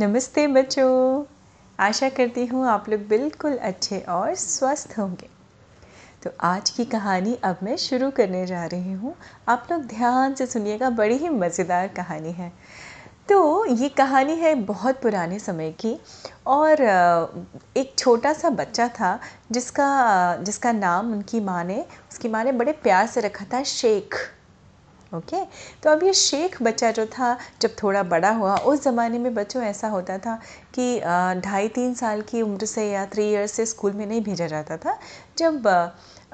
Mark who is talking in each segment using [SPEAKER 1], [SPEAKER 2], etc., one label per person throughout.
[SPEAKER 1] नमस्ते बच्चों। आशा करती हूँ आप लोग बिल्कुल अच्छे और स्वस्थ होंगे। तो आज की कहानी अब मैं शुरू करने जा रही हूँ। आप लोग ध्यान से सुनिएगा, बड़ी ही मज़ेदार कहानी है। तो ये कहानी है बहुत पुराने समय की और एक छोटा सा बच्चा था जिसका जिसका नाम उनकी माँ ने, उसकी माँ ने बड़े प्यार से रखा था शेख। ओके तो अब ये शेख बच्चा जो था, जब थोड़ा बड़ा हुआ, उस ज़माने में बच्चों ऐसा होता था कि ढाई तीन साल की उम्र से या थ्री ईयर्स से स्कूल में नहीं भेजा जाता था। जब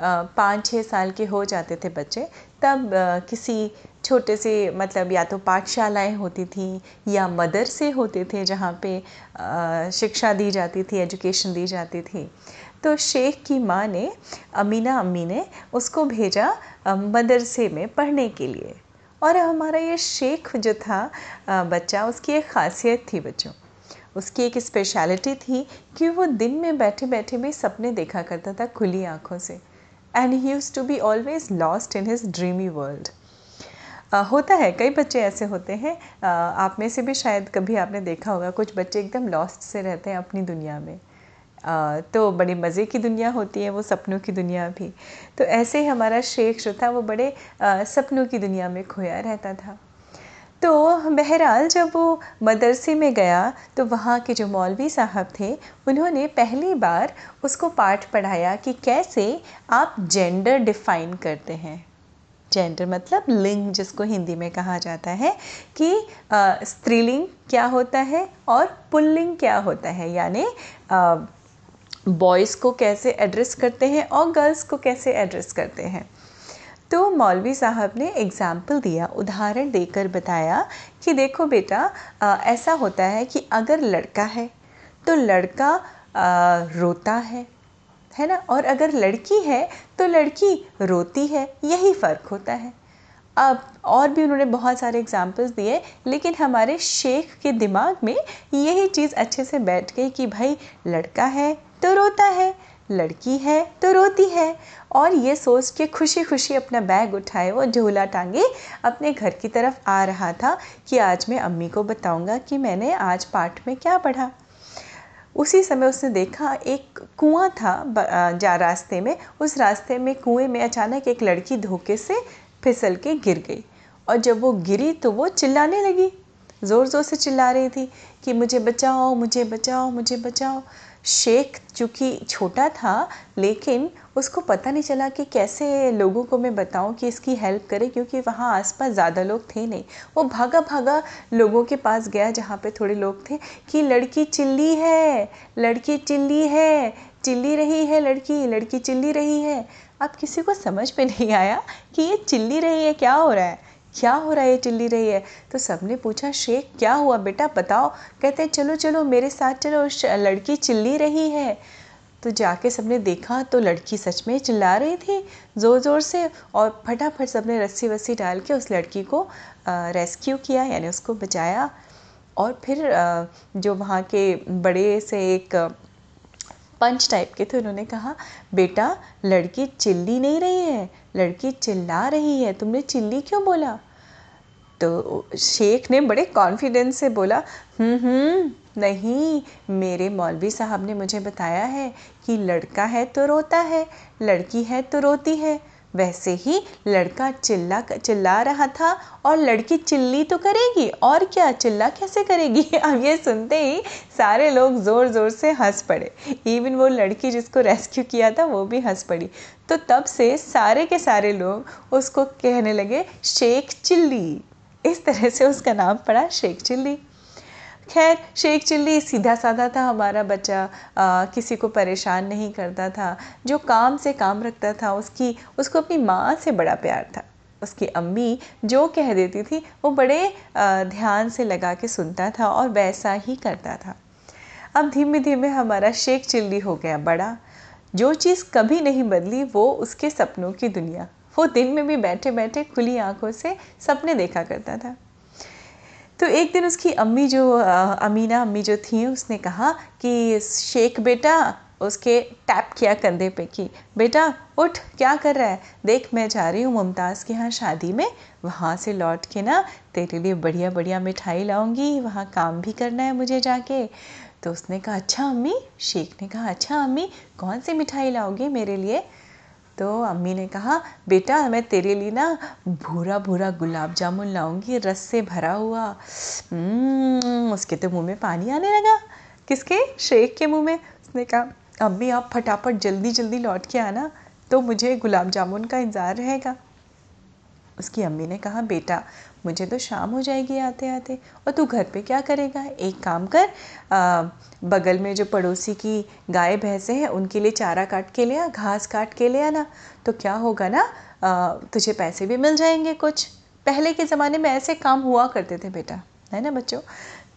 [SPEAKER 1] पाँच छः साल के हो जाते थे बच्चे, तब किसी छोटे से मतलब या तो पाठशालाएँ होती थी या मदरसे होते थे जहाँ पे शिक्षा दी जाती थी एजुकेशन दी जाती थी। तो शेख की माँ ने, अमीना अम्मी ने उसको भेजा मदरसे में पढ़ने के लिए। और हमारा ये शेख जो था बच्चा उसकी एक ख़ासियत थी बच्चों। उसकी एक स्पेशलिटी थी कि वो दिन में बैठे बैठे भी सपने देखा करता था खुली आँखों से। And he used to be always lost in his dreamy world होता है कई बच्चे ऐसे होते हैं uh, आप में से भी शायद कभी आपने देखा होगा कुछ बच्चे एकदम लॉस्ट से रहते हैं अपनी दुनिया में। तो बड़े मज़े की दुनिया होती है, वो सपनों की दुनिया भी। तो ऐसे ही हमारा शेख जो था, वो बड़े सपनों की दुनिया में खोया रहता था। तो बहरहाल जब वो मदरसे में गया तो वहाँ के जो मौलवी साहब थे, उन्होंने पहली बार उसको पाठ पढ़ाया कि कैसे आप जेंडर डिफ़ाइन करते हैं। जेंडर मतलब लिंग, जिसको हिंदी में कहा जाता है, कि स्त्रीलिंग क्या होता है और पुल्लिंग क्या होता है। यानी बॉयज़ को कैसे एड्रेस करते हैं और गर्ल्स को कैसे एड्रेस करते हैं। तो मौलवी साहब ने एग्ज़ाम्पल दिया उदाहरण देकर बताया कि देखो बेटा आ, ऐसा होता है कि अगर लड़का है तो लड़का आ, रोता है है ना? और अगर लड़की है तो लड़की रोती है यही फ़र्क होता है। अब और भी उन्होंने बहुत सारे एग्जाम्पल्स दिए लेकिन हमारे शेख के दिमाग में यही चीज़ अच्छे से बैठ गई कि भाई लड़का है तो रोता है, लड़की है तो रोती है। और ये सोच के खुशी खुशी अपना बैग उठाए वो झोला टांगे। अपने घर की तरफ़ आ रहा था कि आज मैं अम्मी को बताऊँगा कि मैंने आज पाठ में क्या पढ़ा। उसी समय उसने देखा एक कुआँ था जा रास्ते में। उस रास्ते में कुएँ में अचानक एक लड़की धोखे से फिसल के गिर गई। और जब वो गिरी तो वो चिल्लाने लगी। ज़ोर ज़ोर से चिल्ला रही थी कि मुझे बचाओ मुझे बचाओ मुझे बचाओ। शेख चूँकि छोटा था, लेकिन उसको पता नहीं चला कि कैसे लोगों को मैं बताऊँ कि इसकी हेल्प करें, क्योंकि वहाँ आसपास ज़्यादा लोग थे नहीं। वो भागा भागा लोगों के पास गया जहाँ पे थोड़े लोग थे कि लड़की चिल्ली है, लड़की चिल्ली है, चिल्ली रही है लड़की लड़की चिल्ली रही है। अब किसी को समझ में नहीं आया कि ये चिल्ली रही है, क्या हो रहा है? क्या हो रहा है, ये चिल्ली रही है? तो सबने पूछा, शेख, क्या हुआ बेटा? बताओ। कहते हैं, चलो चलो, मेरे साथ चलो लड़की चिल्ली रही है। तो जाके सबने देखा तो लड़की सच में चिल्ला रही थी ज़ोर ज़ोर से, और फटाफट सबने रस्सी वस्सी डाल के उस लड़की को रेस्क्यू किया, यानी उसको बचाया। और फिर जो वहाँ के बड़े से एक पंच टाइप के थे, उन्होंने कहा, बेटा, लड़की चिल्ली नहीं रही है। लड़की चिल्ला रही है, तुमने चिल्ली क्यों बोला? तो शेख ने बड़े कॉन्फिडेंस से बोला हम्म हम्म नहीं, मेरे मौलवी साहब ने मुझे बताया है कि लड़का है तो रोता है, लड़की है तो रोती है। वैसे ही लड़का चिल्ला चिल्ला रहा था, और लड़की चिल्ली तो करेगी, और क्या चिल्ला कैसे करेगी? अब ये सुनते ही सारे लोग ज़ोर ज़ोर से हंस पड़े। इवन वो लड़की जिसको रेस्क्यू किया था, वो भी हंस पड़ी। तो तब से सारे के सारे लोग उसको कहने लगे, शेख चिल्ली। इस तरह से उसका नाम पड़ा, शेख चिल्ली। खैर शेख चिल्ली सीधा साधा था हमारा बच्चा आ, किसी को परेशान नहीं करता था। जो काम से काम रखता था उसकी उसको अपनी माँ से बड़ा प्यार था। उसकी अम्मी जो कह देती थी वो बड़े आ, ध्यान से लगा के सुनता था और वैसा ही करता था। अब धीमे धीमे हमारा शेख चिल्ली हो गया बड़ा। जो चीज़ कभी नहीं बदली वो उसके सपनों की दुनिया। वो दिन में भी बैठे बैठे खुली आँखों से सपने देखा करता था। तो एक दिन उसकी अम्मी जो अमीना अम्मी जो थी, उसने कहा कि, शेख बेटा, उसके टैप किया कंधे पे कि बेटा, उठ, क्या कर रहा है? देख, मैं जा रही हूँ मुमताज़ के यहाँ शादी में। वहाँ से लौट के ना, तेरे लिए बढ़िया बढ़िया मिठाई लाऊँगी। वहाँ काम भी करना है मुझे जाके। तो उसने कहा अच्छा अम्मी? शेख ने कहा अच्छा अम्मी, कौन सी मिठाई लाओगी मेरे लिए? तो अम्मी ने कहा बेटा मैं तेरे लिए ना भूरा भूरा गुलाब जामुन लाऊँगी रस से भरा हुआ। हम्म, उसके तो मुँह में पानी आने लगा। किसके? शेख के मुँह में? उसने कहा अम्मी आप फटाफट जल्दी जल्दी लौट के आना तो मुझे गुलाब जामुन का इंतज़ार रहेगा। उसकी अम्मी ने कहा बेटा मुझे तो शाम हो जाएगी आते आते और तू घर पे क्या करेगा? एक काम कर आ, बगल में जो पड़ोसी की गाय भैंसे हैं उनके लिए चारा काट के ले आ घास काट के ले आना। तो क्या होगा ना आ, तुझे पैसे भी मिल जाएँगे कुछ। पहले के ज़माने में ऐसे काम हुआ करते थे बेटा है ना बच्चों?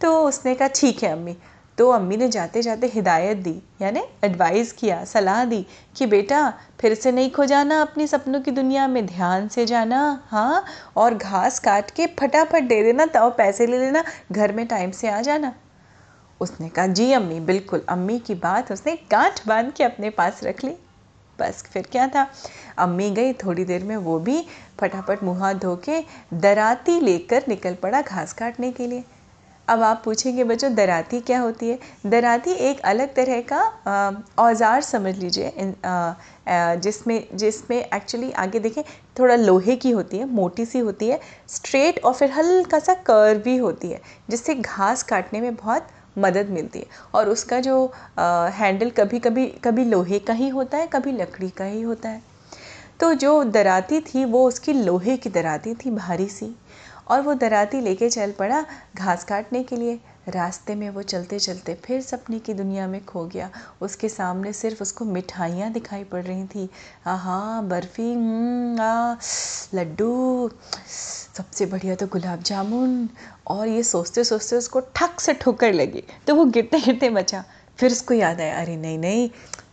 [SPEAKER 1] तो उसने कहा ठीक है अम्मी तो अम्मी ने जाते जाते हिदायत दी, यानी एडवाइस किया, सलाह दी कि बेटा, फिर से नहीं खो जाना अपनी सपनों की दुनिया में, ध्यान से जाना हाँ और घास काट के फटाफट दे देना, तब पैसे ले लेना, घर में टाइम से आ जाना। उसने कहा, जी अम्मी, बिल्कुल, अम्मी की बात उसने गांठ बाँध के अपने पास रख ली। बस, फिर क्या था? अम्मी गई, थोड़ी देर में वो भी फटाफट मुँह हाथ धो के दराती लेकर निकल पड़ा घास काटने के लिए। अब आप पूछेंगे बच्चों दराती क्या होती है? दराती एक अलग तरह का औज़ार समझ लीजिए जिसमें जिसमें एक्चुअली आगे देखें थोड़ा लोहे की होती है मोटी सी होती है स्ट्रेट और फिर हल्का सा कर्व भी होती है जिससे घास काटने में बहुत मदद मिलती है। और उसका जो आ, हैंडल कभी कभी कभी लोहे का ही होता है कभी लकड़ी का ही होता है। तो जो दराती थी वो उसकी लोहे की दराती थी भारी सी। और वो दराती लेके चल पड़ा घास काटने के लिए। रास्ते में वो चलते चलते फिर सपने की दुनिया में खो गया। उसके सामने सिर्फ़ उसको मिठाइयाँ दिखाई पड़ रही थी। हाँ बर्फ़ी हम्म, आ लड्डू सबसे बढ़िया तो गुलाब जामुन। और ये सोचते सोचते उसको ठक से ठोकर लगी। तो वो गिरते गिरते बचा। फिर उसको याद आया अरे नहीं नहीं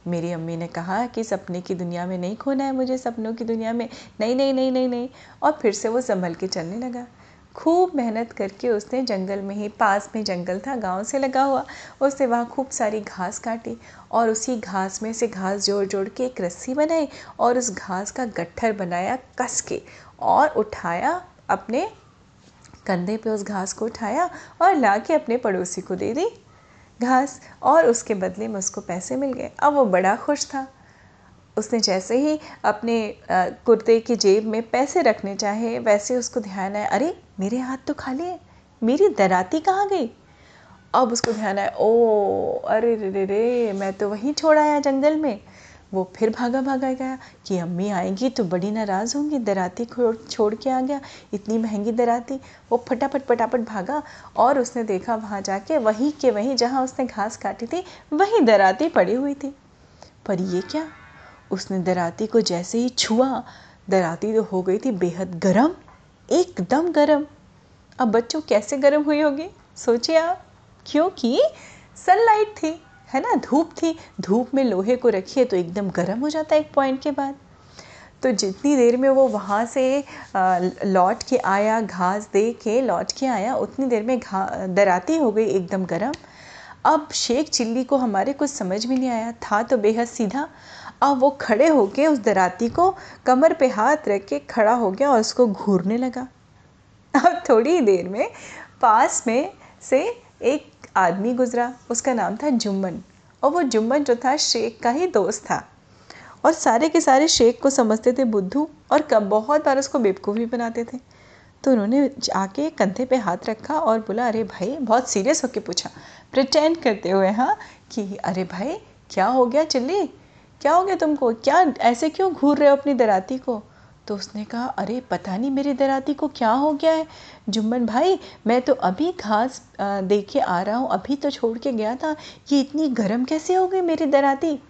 [SPEAKER 1] मेरी अम्मी ने कहा कि सपने की दुनिया में नहीं खोना है मुझे सपनों की दुनिया में नहीं नहीं नहीं नहीं नहीं। और फिर से वो संभल के चलने लगा। खूब मेहनत करके उसने जंगल में ही, पास में जंगल था, गाँव से लगा हुआ। उसने वहाँ खूब सारी घास काटी और उसी घास में से घास जोड़ जोड़ के एक रस्सी बनाई और उस घास का गट्ठर बनाया, कस के और उठाया अपने कंधे पे उस घास को उठाया और ला के अपने पड़ोसी को दे दी घास और उसके बदले में उसको पैसे मिल गए। अब वो बड़ा खुश था। उसने जैसे ही अपने कुर्ते की जेब में पैसे रखने चाहे, वैसे उसको ध्यान आया, अरे, मेरे हाथ तो खाली है। मेरी दराती कहाँ गई? अब उसको ध्यान आया, ओ, अरे, रे रे रे, मैं तो वहीं छोड़ आया जंगल में। वो फिर भागा भागा गया कि, अम्मी आएँगी तो बड़ी नाराज़ होंगी, दराती छोड़ के आ गया, इतनी महँगी दराती। वो फटाफट फटाफट भागा और उसने देखा वहाँ जाके वहीं के वहीं जहाँ उसने घास काटी थी, वहीं दराती पड़ी हुई थी। पर ये क्या? उसने दराती को जैसे ही छुआ, दराती तो हो गई थी बेहद गर्म, एकदम गर्म। अब बच्चों, कैसे गर्म हुई होगी? सोचिए आप। क्योंकि सनलाइट थी, है ना? धूप थी। धूप में लोहे को रखिए तो एकदम गर्म हो जाता है एक पॉइंट के बाद। तो जितनी देर में वो वहाँ से लौट के आया, घास दे के लौट के आया, उतनी देर में घा, दराती हो गई एकदम गर्म। अब शेख चिल्ली को हमारे कुछ समझ में नहीं आया। था तो बेहद सीधा। अब वो खड़े होके उस दराती को कमर पे हाथ रख के खड़ा हो गया और उसको घूरने लगा। अब थोड़ी देर में पास में से एक आदमी गुजरा। उसका नाम था जुम्मन और वो जुम्मन जो था, शेख का ही दोस्त था। और सारे के सारे शेख को समझते थे बुद्धू और कब बहुत बार उसको बेवकूफ़ भी बनाते थे। तो उन्होंने आके कंधे पे हाथ रखा और बोला, अरे भाई, बहुत सीरियस होके पूछा। प्रटेंड करते हुए हाँ कि, अरे भाई, क्या हो गया चिल्ली? क्या हो गया तुमको? क्या ऐसे क्यों घूर रहे हो अपनी दराती को? तो उसने कहा, अरे, पता नहीं मेरी दराती को क्या हो गया है। जुम्मन भाई, मैं तो अभी घास दे के आ रहा हूँ। अभी तो छोड़ के गया था। ये इतनी गर्म कैसे हो गई मेरी दराती?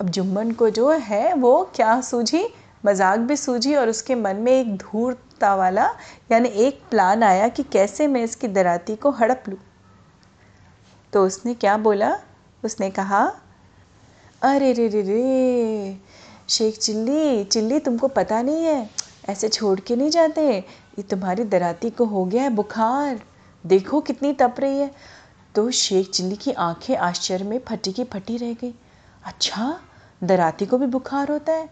[SPEAKER 1] अब जुम्मन को जो है, वो क्या सूझी? मज़ाक भी सूझी और उसके मन में एक धूर्ता वाला, यानी एक प्लान आया कि कैसे मैं इसकी दराती को हड़प लूँ। तो उसने क्या बोला? उसने कहा अरे रे रे रे। शेख, चिल्ली चिल्ली, तुमको पता नहीं है? ऐसे छोड़ के नहीं जाते? ये तुम्हारी दराती को हो गया है बुखार। देखो कितनी तप रही है। तो शेख, चिल्ली की आँखें आश्चर्य में फटी की फटी रह गई। अच्छा दराती को भी बुखार होता है?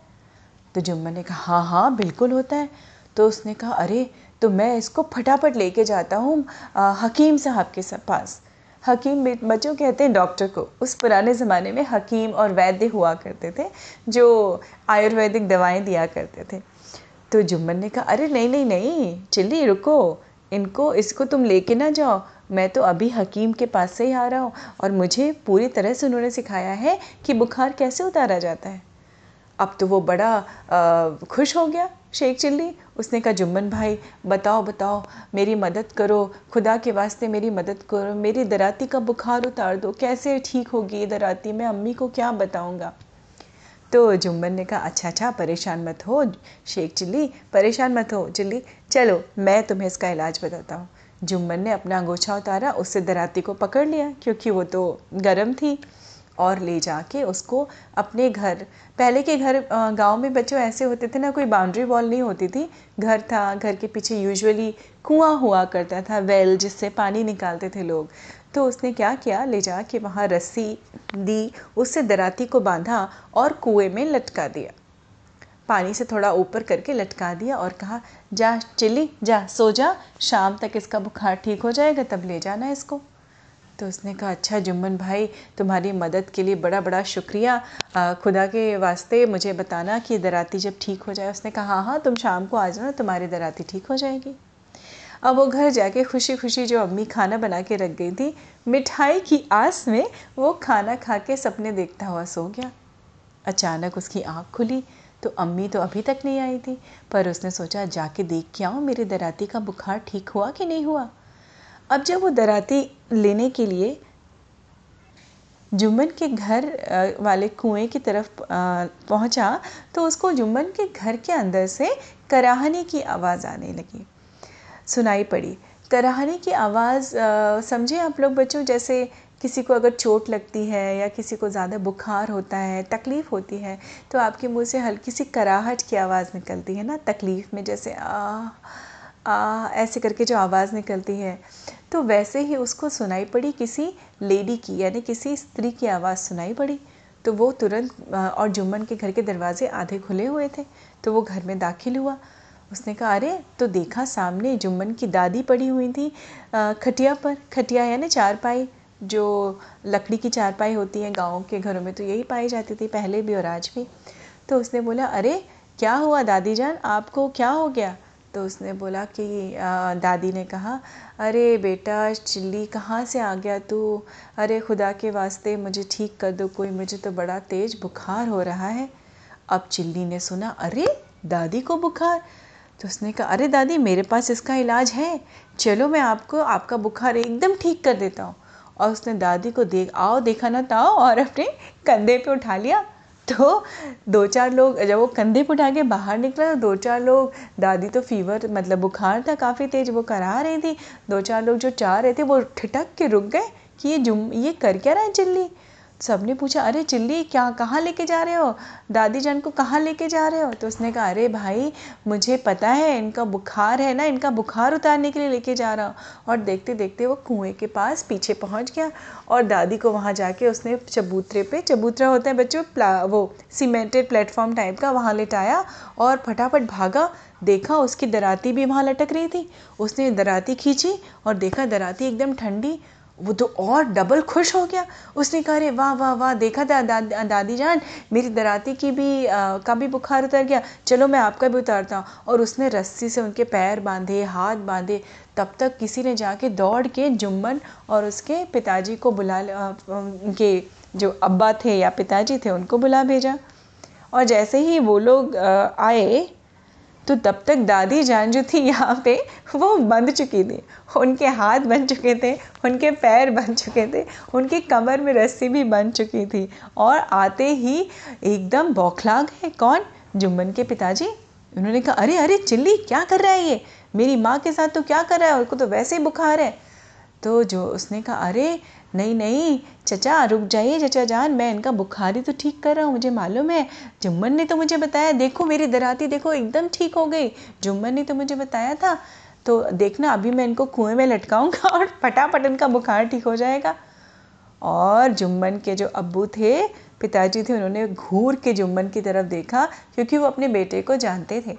[SPEAKER 1] तो जुम्मन ने कहा हाँ हाँ बिल्कुल होता है। तो उसने कहा, अरे तो मैं इसको फटाफट लेके जाता हूँ हकीम साहब के पास। हकीम बच्चों कहते हैं डॉक्टर को। उस पुराने ज़माने में हकीम और वैद्य हुआ करते थे जो आयुर्वेदिक दवाएँ दिया करते थे। तो जुम्मन ने कहा अरे नहीं नहीं नहीं चिल्ली रुको। इनको इसको तुम लेके ना जाओ। मैं तो अभी हकीम के पास से ही आ रहा हूँ और मुझे पूरी तरह से उन्होंने सिखाया है कि बुखार कैसे उतारा जाता है। अब तो वो बड़ा आ, खुश हो गया। शेख चिल्ली, उसने कहा, जुम्मन भाई, बताओ बताओ, मेरी मदद करो, खुदा के वास्ते मेरी मदद करो, मेरी दराती का बुखार उतार दो, कैसे ठीक होगी ये दराती, मैं अम्मी को क्या बताऊँगा? तो जुम्मन ने कहा अच्छा अच्छा परेशान मत हो, शेख चिल्ली, परेशान मत हो, चिल्ली, चलो, मैं तुम्हें इसका इलाज बताता हूँ। जुम्मन ने अपना अंगोछा उतारा, उससे दराती को पकड़ लिया, क्योंकि वो तो गर्म थी। और ले जाके उसको अपने घर। पहले के घर गाँव में बच्चों ऐसे होते थे ना, कोई बाउंड्री वॉल नहीं होती थी। घर था, घर के पीछे यूजुअली कुआँ हुआ करता था वेल जिससे पानी निकालते थे लोग। तो उसने क्या किया, ले जा के वहाँ रस्सी दी, उससे दराती को बांधा और कुएँ में लटका दिया। पानी से थोड़ा ऊपर करके लटका दिया और कहा, जा, चिल्ली, जा, सो जा, शाम तक इसका बुखार ठीक हो जाएगा, तब ले जाना इसको। तो उसने कहा अच्छा जुम्मन भाई तुम्हारी मदद के लिए बड़ा बड़ा शुक्रिया। आ, खुदा के वास्ते मुझे बताना कि दराती जब ठीक हो जाए। उसने कहा हाँ हाँ तुम शाम को आ जाना तुम्हारी दराती ठीक हो जाएगी। अब वो घर जाके खुशी खुशी जो अम्मी खाना बना के रख गई थी मिठाई की आस में वो खाना खा के सपने देखता हुआ सो गया। अचानक उसकी आँख खुली तो अम्मी तो अभी तक नहीं आई थी पर उसने सोचा जाके देख के आऊँ मेरी दराती का बुखार ठीक हुआ कि नहीं हुआ? अब जब वो दराती लेने के लिए जुम्मन के घर वाले कुएँ की तरफ़ पहुँचा तो उसको जुम्मन के घर के अंदर से कराहने की आवाज़ आने लगी। सुनाई पड़ी। कराहने की आवाज़ समझे आप लोग बच्चों? जैसे किसी को अगर चोट लगती है या किसी को ज़्यादा बुखार होता है, तकलीफ़ होती है तो आपके मुँह से हल्की सी कराहट की आवाज़ निकलती है ना, तकलीफ़ में जैसे, आ आ, ऐसे करके जो आवाज़ निकलती है। तो वैसे ही उसको सुनाई पड़ी किसी लेडी की, यानी किसी स्त्री की आवाज़ सुनाई पड़ी। तो वो तुरंत और जुम्मन के घर के दरवाजे आधे खुले हुए थे। तो वो घर में दाखिल हुआ। उसने कहा, अरे तो देखा सामने जुम्मन की दादी पड़ी हुई थी खटिया पर। खटिया, यानी चारपाई। जो लकड़ी की चारपाई होती है गाँव के घरों में तो यही पाई जाती थी, पहले भी और आज भी। तो उसने बोला, अरे, क्या हुआ दादी जान? आपको क्या हो गया? तो उसने बोला कि दादी ने कहा, अरे बेटा, चिल्ली कहाँ से आ गया तू? अरे खुदा के वास्ते मुझे ठीक कर दो, कोई मुझे तो बड़ा तेज़ बुखार हो रहा है। अब चिल्ली ने सुना, अरे, दादी को बुखार? तो उसने कहा, अरे दादी, मेरे पास इसका इलाज है। चलो मैं आपको, आपका बुखार एकदम ठीक कर देता हूँ। और उसने दादी को देख आओ देखा ना ताओ और अपने कंधे पे उठा लिया। तो दो चार लोग, जब वो कंधे पर उठा के बाहर निकला तो दो चार लोग, दादी तो फीवर मतलब बुखार था काफ़ी तेज, वो करा रही थी। दो चार लोग जो चाह रहे थे, वो ठिठक के रुक गए कि ये जुम, ये कर क्या रहा है चिल्ली? सबने पूछा, अरे चिल्ली, क्या, कहाँ लेके जा रहे हो? दादी जान को कहाँ लेके जा रहे हो? तो उसने कहा, अरे भाई, मुझे पता है, इनका बुखार है ना, इनका बुखार उतारने के लिए लेके जा रहा हूँ। और देखते देखते वो कुएँ के पास पीछे पहुँच गया और दादी को वहाँ जाके उसने चबूतरे पे, चबूतरा होता है बच्चों वो सीमेंटेड प्लेटफॉर्म टाइप का वहाँ लेटाया और फटाफट भागा। देखा, उसकी दराती भी वहाँ लटक रही थी। उसने दराती खींची और देखा, दराती एकदम ठंडी वो तो और डबल खुश हो गया। उसने कहा अरे वाह वाह वाह देखा था दा, दादी जान मेरी दराती की भी आ, का भी बुखार उतर गया। चलो मैं आपका भी उतारता हूँ। और उसने रस्सी से उनके पैर बांधे हाथ बांधे। तब तक किसी ने जाके दौड़ के जुम्मन और उसके पिताजी को बुला उनके जो अब्बा थे या पिताजी थे उनको बुला भेजा। और जैसे ही वो लोग आए तो तब तक दादी जान जो थी यहाँ पे, वो बंध चुकी थी। उनके हाथ बन चुके थे, उनके पैर बन चुके थे, उनकी कमर में रस्सी भी बन चुकी थी। और आते ही एकदम बौखला गए कौन? जुम्मन के पिताजी। उन्होंने कहा, अरे अरे, चिल्ली, क्या कर रहा है ये? मेरी माँ के साथ तो क्या कर रहा है? उसको तो वैसे ही बुखार है। तो जो उसने कहा, अरे नहीं नहीं, चचा, रुक जाइए, चचा जान, मैं इनका बुखार ही तो ठीक कर रहा हूँ, मुझे मालूम है। जुम्मन ने तो मुझे बताया, देखो मेरी दराती, देखो, एकदम ठीक हो गई। जुम्मन ने तो मुझे बताया था। तो देखना, अभी मैं इनको कुएँ में लटकाऊँगा और फटाफट इनका बुखार ठीक हो जाएगा। और जुम्मन के जो अब्बू थे, पिताजी थे, उन्होंने घूर के जुम्मन की तरफ़ देखा, क्योंकि वो अपने बेटे को जानते थे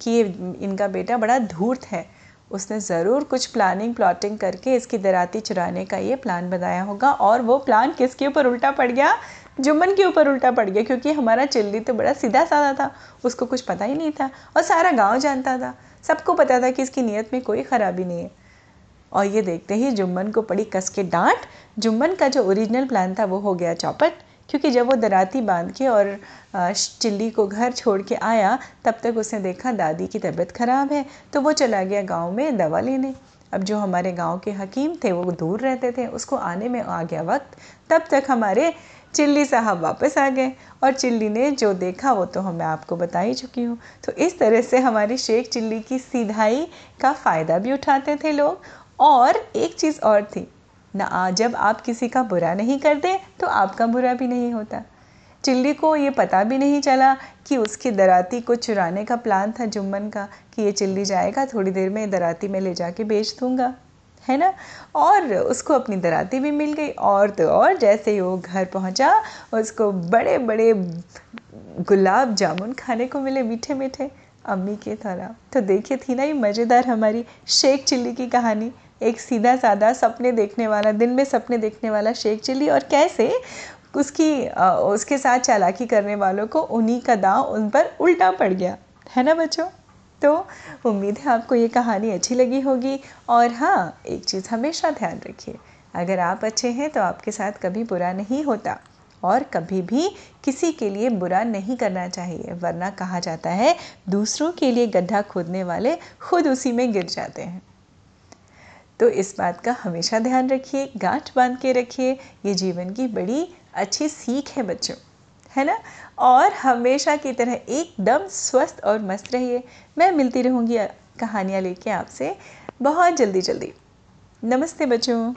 [SPEAKER 1] कि इनका बेटा बड़ा धूर्त है। उसने ज़रूर कुछ प्लानिंग प्लॉटिंग करके इसकी दराती चुराने का ये प्लान बनाया होगा और वो प्लान किसके ऊपर उल्टा पड़ गया? जुम्मन के ऊपर उल्टा पड़ गया, क्योंकि हमारा चिल्ली तो बड़ा सीधा साधा था, उसको कुछ पता ही नहीं था और सारा गाँव जानता था, सबको पता था कि इसकी नीयत में कोई ख़राबी नहीं है। और ये देखते ही जुम्मन को पड़ी कस के डांट, जुम्मन का जो ओरिजिनल प्लान था वो हो गया चौपट। क्योंकि जब वो दराती बाँध के और चिल्ली को घर छोड़ के आया, तब तक उसने देखा दादी की तबीयत ख़राब है तो वो चला गया गाँव में दवा लेने। अब जो हमारे गाँव के हकीम थे, वो दूर रहते थे, उसको आने में आ गया वक्त। तब तक हमारे चिल्ली साहब वापस आ गए, और चिल्ली ने जो देखा, वो तो मैं आपको बता ही चुकी हूँ। तो इस तरह से हमारी शेख चिल्ली की सीधाई का फ़ायदा भी उठाते थे लोग। और एक चीज़ और थी ना जब आप किसी का बुरा नहीं करते तो आपका बुरा भी नहीं होता। चिल्ली को ये पता भी नहीं चला कि उसकी दराती को चुराने का प्लान था जुम्मन का, कि ये चिल्ली जाएगा, थोड़ी देर में दराती में ले जाके बेच दूँगा, है ना? और उसको अपनी दराती भी मिल गई, और तो और जैसे ही वो घर पहुँचा, उसको बड़े बड़े गुलाब जामुन खाने को मिले मीठे मीठे अम्मी के तरह तो देखिए थी ना ये मज़ेदार हमारी शेख चिल्ली की कहानी। एक सीधा साधा सपने देखने वाला, दिन में सपने देखने वाला शेख चिल्ली और कैसे उसकी उसके साथ चालाकी करने वालों को उन्हीं का दाव उन पर उल्टा पड़ गया। है ना बच्चों? तो उम्मीद है आपको ये कहानी अच्छी लगी होगी। और हाँ एक चीज़ हमेशा ध्यान रखिए, अगर आप अच्छे हैं तो आपके साथ कभी बुरा नहीं होता और कभी भी किसी के लिए बुरा नहीं करना चाहिए, वरना कहा जाता है, दूसरों के लिए गड्ढा खोदने वाले खुद उसी में गिर जाते हैं। तो इस बात का हमेशा ध्यान रखिए, गांठ बाँध के रखिए। ये जीवन की बड़ी अच्छी सीख है बच्चों, है ना? और हमेशा की तरह एकदम स्वस्थ और मस्त रहिए। मैं मिलती रहूँगी कहानियाँ लेके आपसे बहुत जल्दी जल्दी नमस्ते बच्चों।